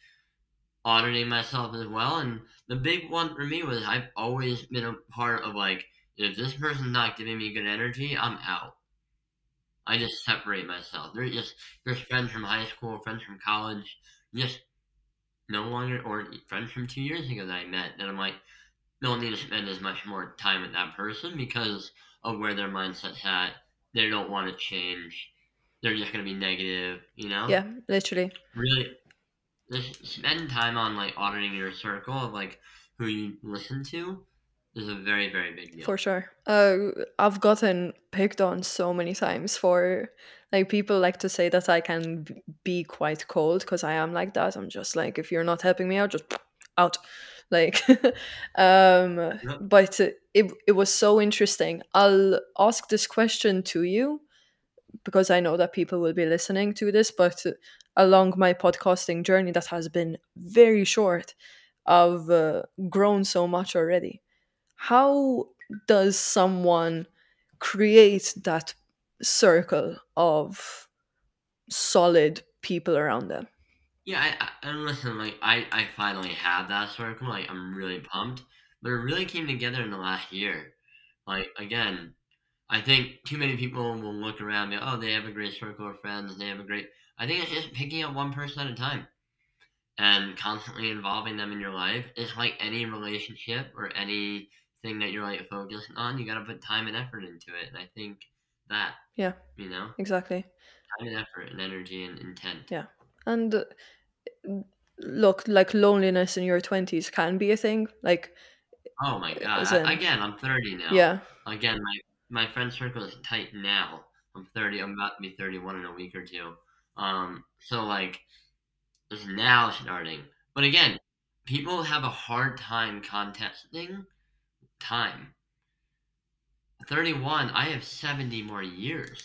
auditing myself as well. And the big one for me was I've always been a part of like if this person's not giving me good energy, I'm out. I just separate myself. They're just there's friends from high school, friends from college, just no longer or friends from two years ago that I met that I'm like don't need to spend as much more time with that person because of where their mindset's at. They don't want to change. They're just gonna be negative, you know? Yeah, literally. Really just spend time on like auditing your circle of like who you listen to is a very, very big deal. For sure. Uh, I've gotten picked on so many times for like people like to say that I can be quite cold because I am like that. I'm just like if you're not helping me out, just *sniffs* out. Like, *laughs* um, Yep. but it it was so interesting. I'll ask this question to you because I know that people will be listening to this, but along my podcasting journey that has been very short, I've uh, grown so much already. How does someone create that circle of solid people around them? Yeah, I, I listen, like I, I finally have that circle. Like I'm really pumped, but it really came together in the last year. Like again, I think too many people will look around and be, oh, they have a great circle of friends. They have a great. I think it's just picking up one person at a time and constantly involving them in your life. It's like any relationship or anything that you're like focused on. You got to put time and effort into it, and I think that Yeah, you know, exactly. time and effort and energy and intent. Yeah. And uh, look, like loneliness in your 20s can be a thing. Like, Oh my god! in, again, I'm 30 now. yeah, Again, my my friend circle is tight now. I'm 30. I'm about to be 31 in a week or two. Um, so like, it's now starting. But again, people have a hard time contesting time. 31. I have 70 more years.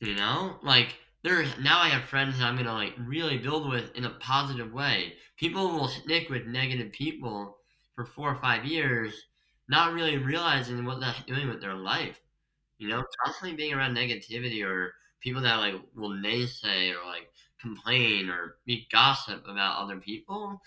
You know, like there's now I have friends that I'm gonna like really build with in a positive way. People will stick with negative people for four or five years, not really realizing what that's doing with their life. You know, constantly being around negativity or people that like will naysay or like complain or be gossip about other people.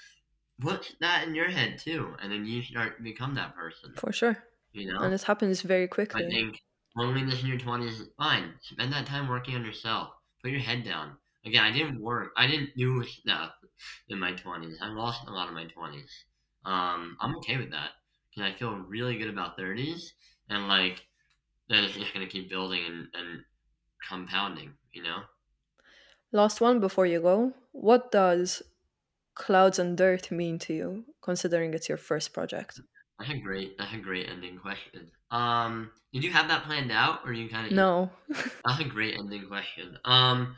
Put that in your head too, and then you start to become that person. for sure. You know. And it happens very quickly. I think loneliness in your twenties is fine. Spend that time working on yourself. Put your head down. Again, I didn't work. I didn't do stuff in my twenties. I lost a lot of my twenties. Um, I'm okay with that because I feel really good about thirties, and like that is just gonna keep building and, and compounding. You know. Last one before you go. What does clouds and dirt mean to you, considering it's your first project? That's a great. That's a great ending question. Um, did you have that planned out, or you kind of? No. *laughs* That's a great ending question. Um,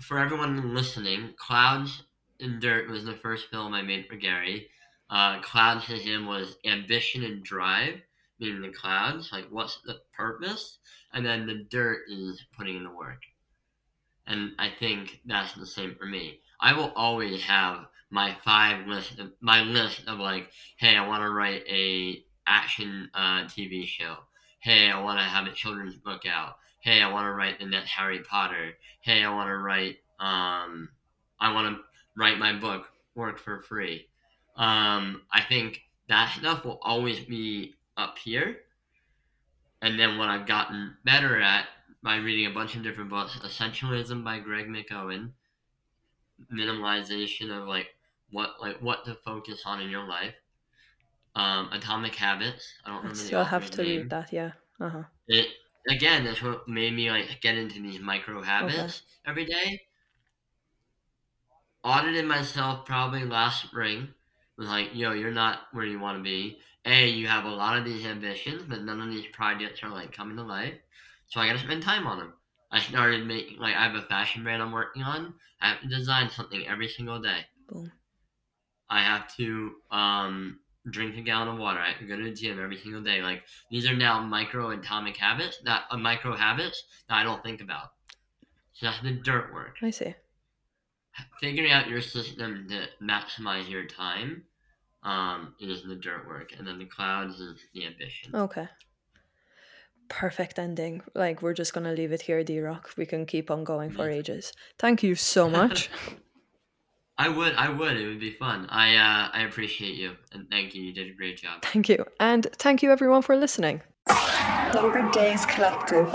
for everyone listening, Clouds and Dirt was the first film I made for Gary. Uh, clouds to him was ambition and drive, meaning the clouds, like what's the purpose, and then the dirt is putting in the work. And I think that's the same for me. I will always have my five list, of, my list of like, hey, I want to write a action uh, TV show. Hey, I want to have a children's book out. Hey, I want to write the next Harry Potter. Hey, I want to write. Um, I want to write my book, work for free. Um, I think that stuff will always be up here. And then what I've gotten better at by reading a bunch of different books, Essentialism by Greg McKeown, minimalization of like what like what to focus on in your life. Um, Atomic Habits. I don't remember the Still have to name. read that, yeah. Uh huh. It again, that's what made me like get into these micro habits every day. Audited myself probably last spring. Was like, yo, you're not where you want to be. A, you have a lot of these ambitions, but none of these projects are like coming to life. So I gotta spend time on them. I started making like I have a fashion brand I'm working on. I have to design something every single day. Boom. I have to um, drink a gallon of water. I have to go to the gym every single day. Like these are now micro atomic habits that uh, micro habits that I don't think about. So that's the dirt work. I see. Figuring out your system to maximize your time um, is the dirt work, and then the clouds is the ambition. Okay. Perfect ending. Like we're just gonna leave it here, DRock. We can keep on going for ages. Thank you so *laughs* much. I would, I would. It would be fun. I, uh, I appreciate you, and thank you. You did a great job. thank you. And thank you everyone for listening. Number Days Collective.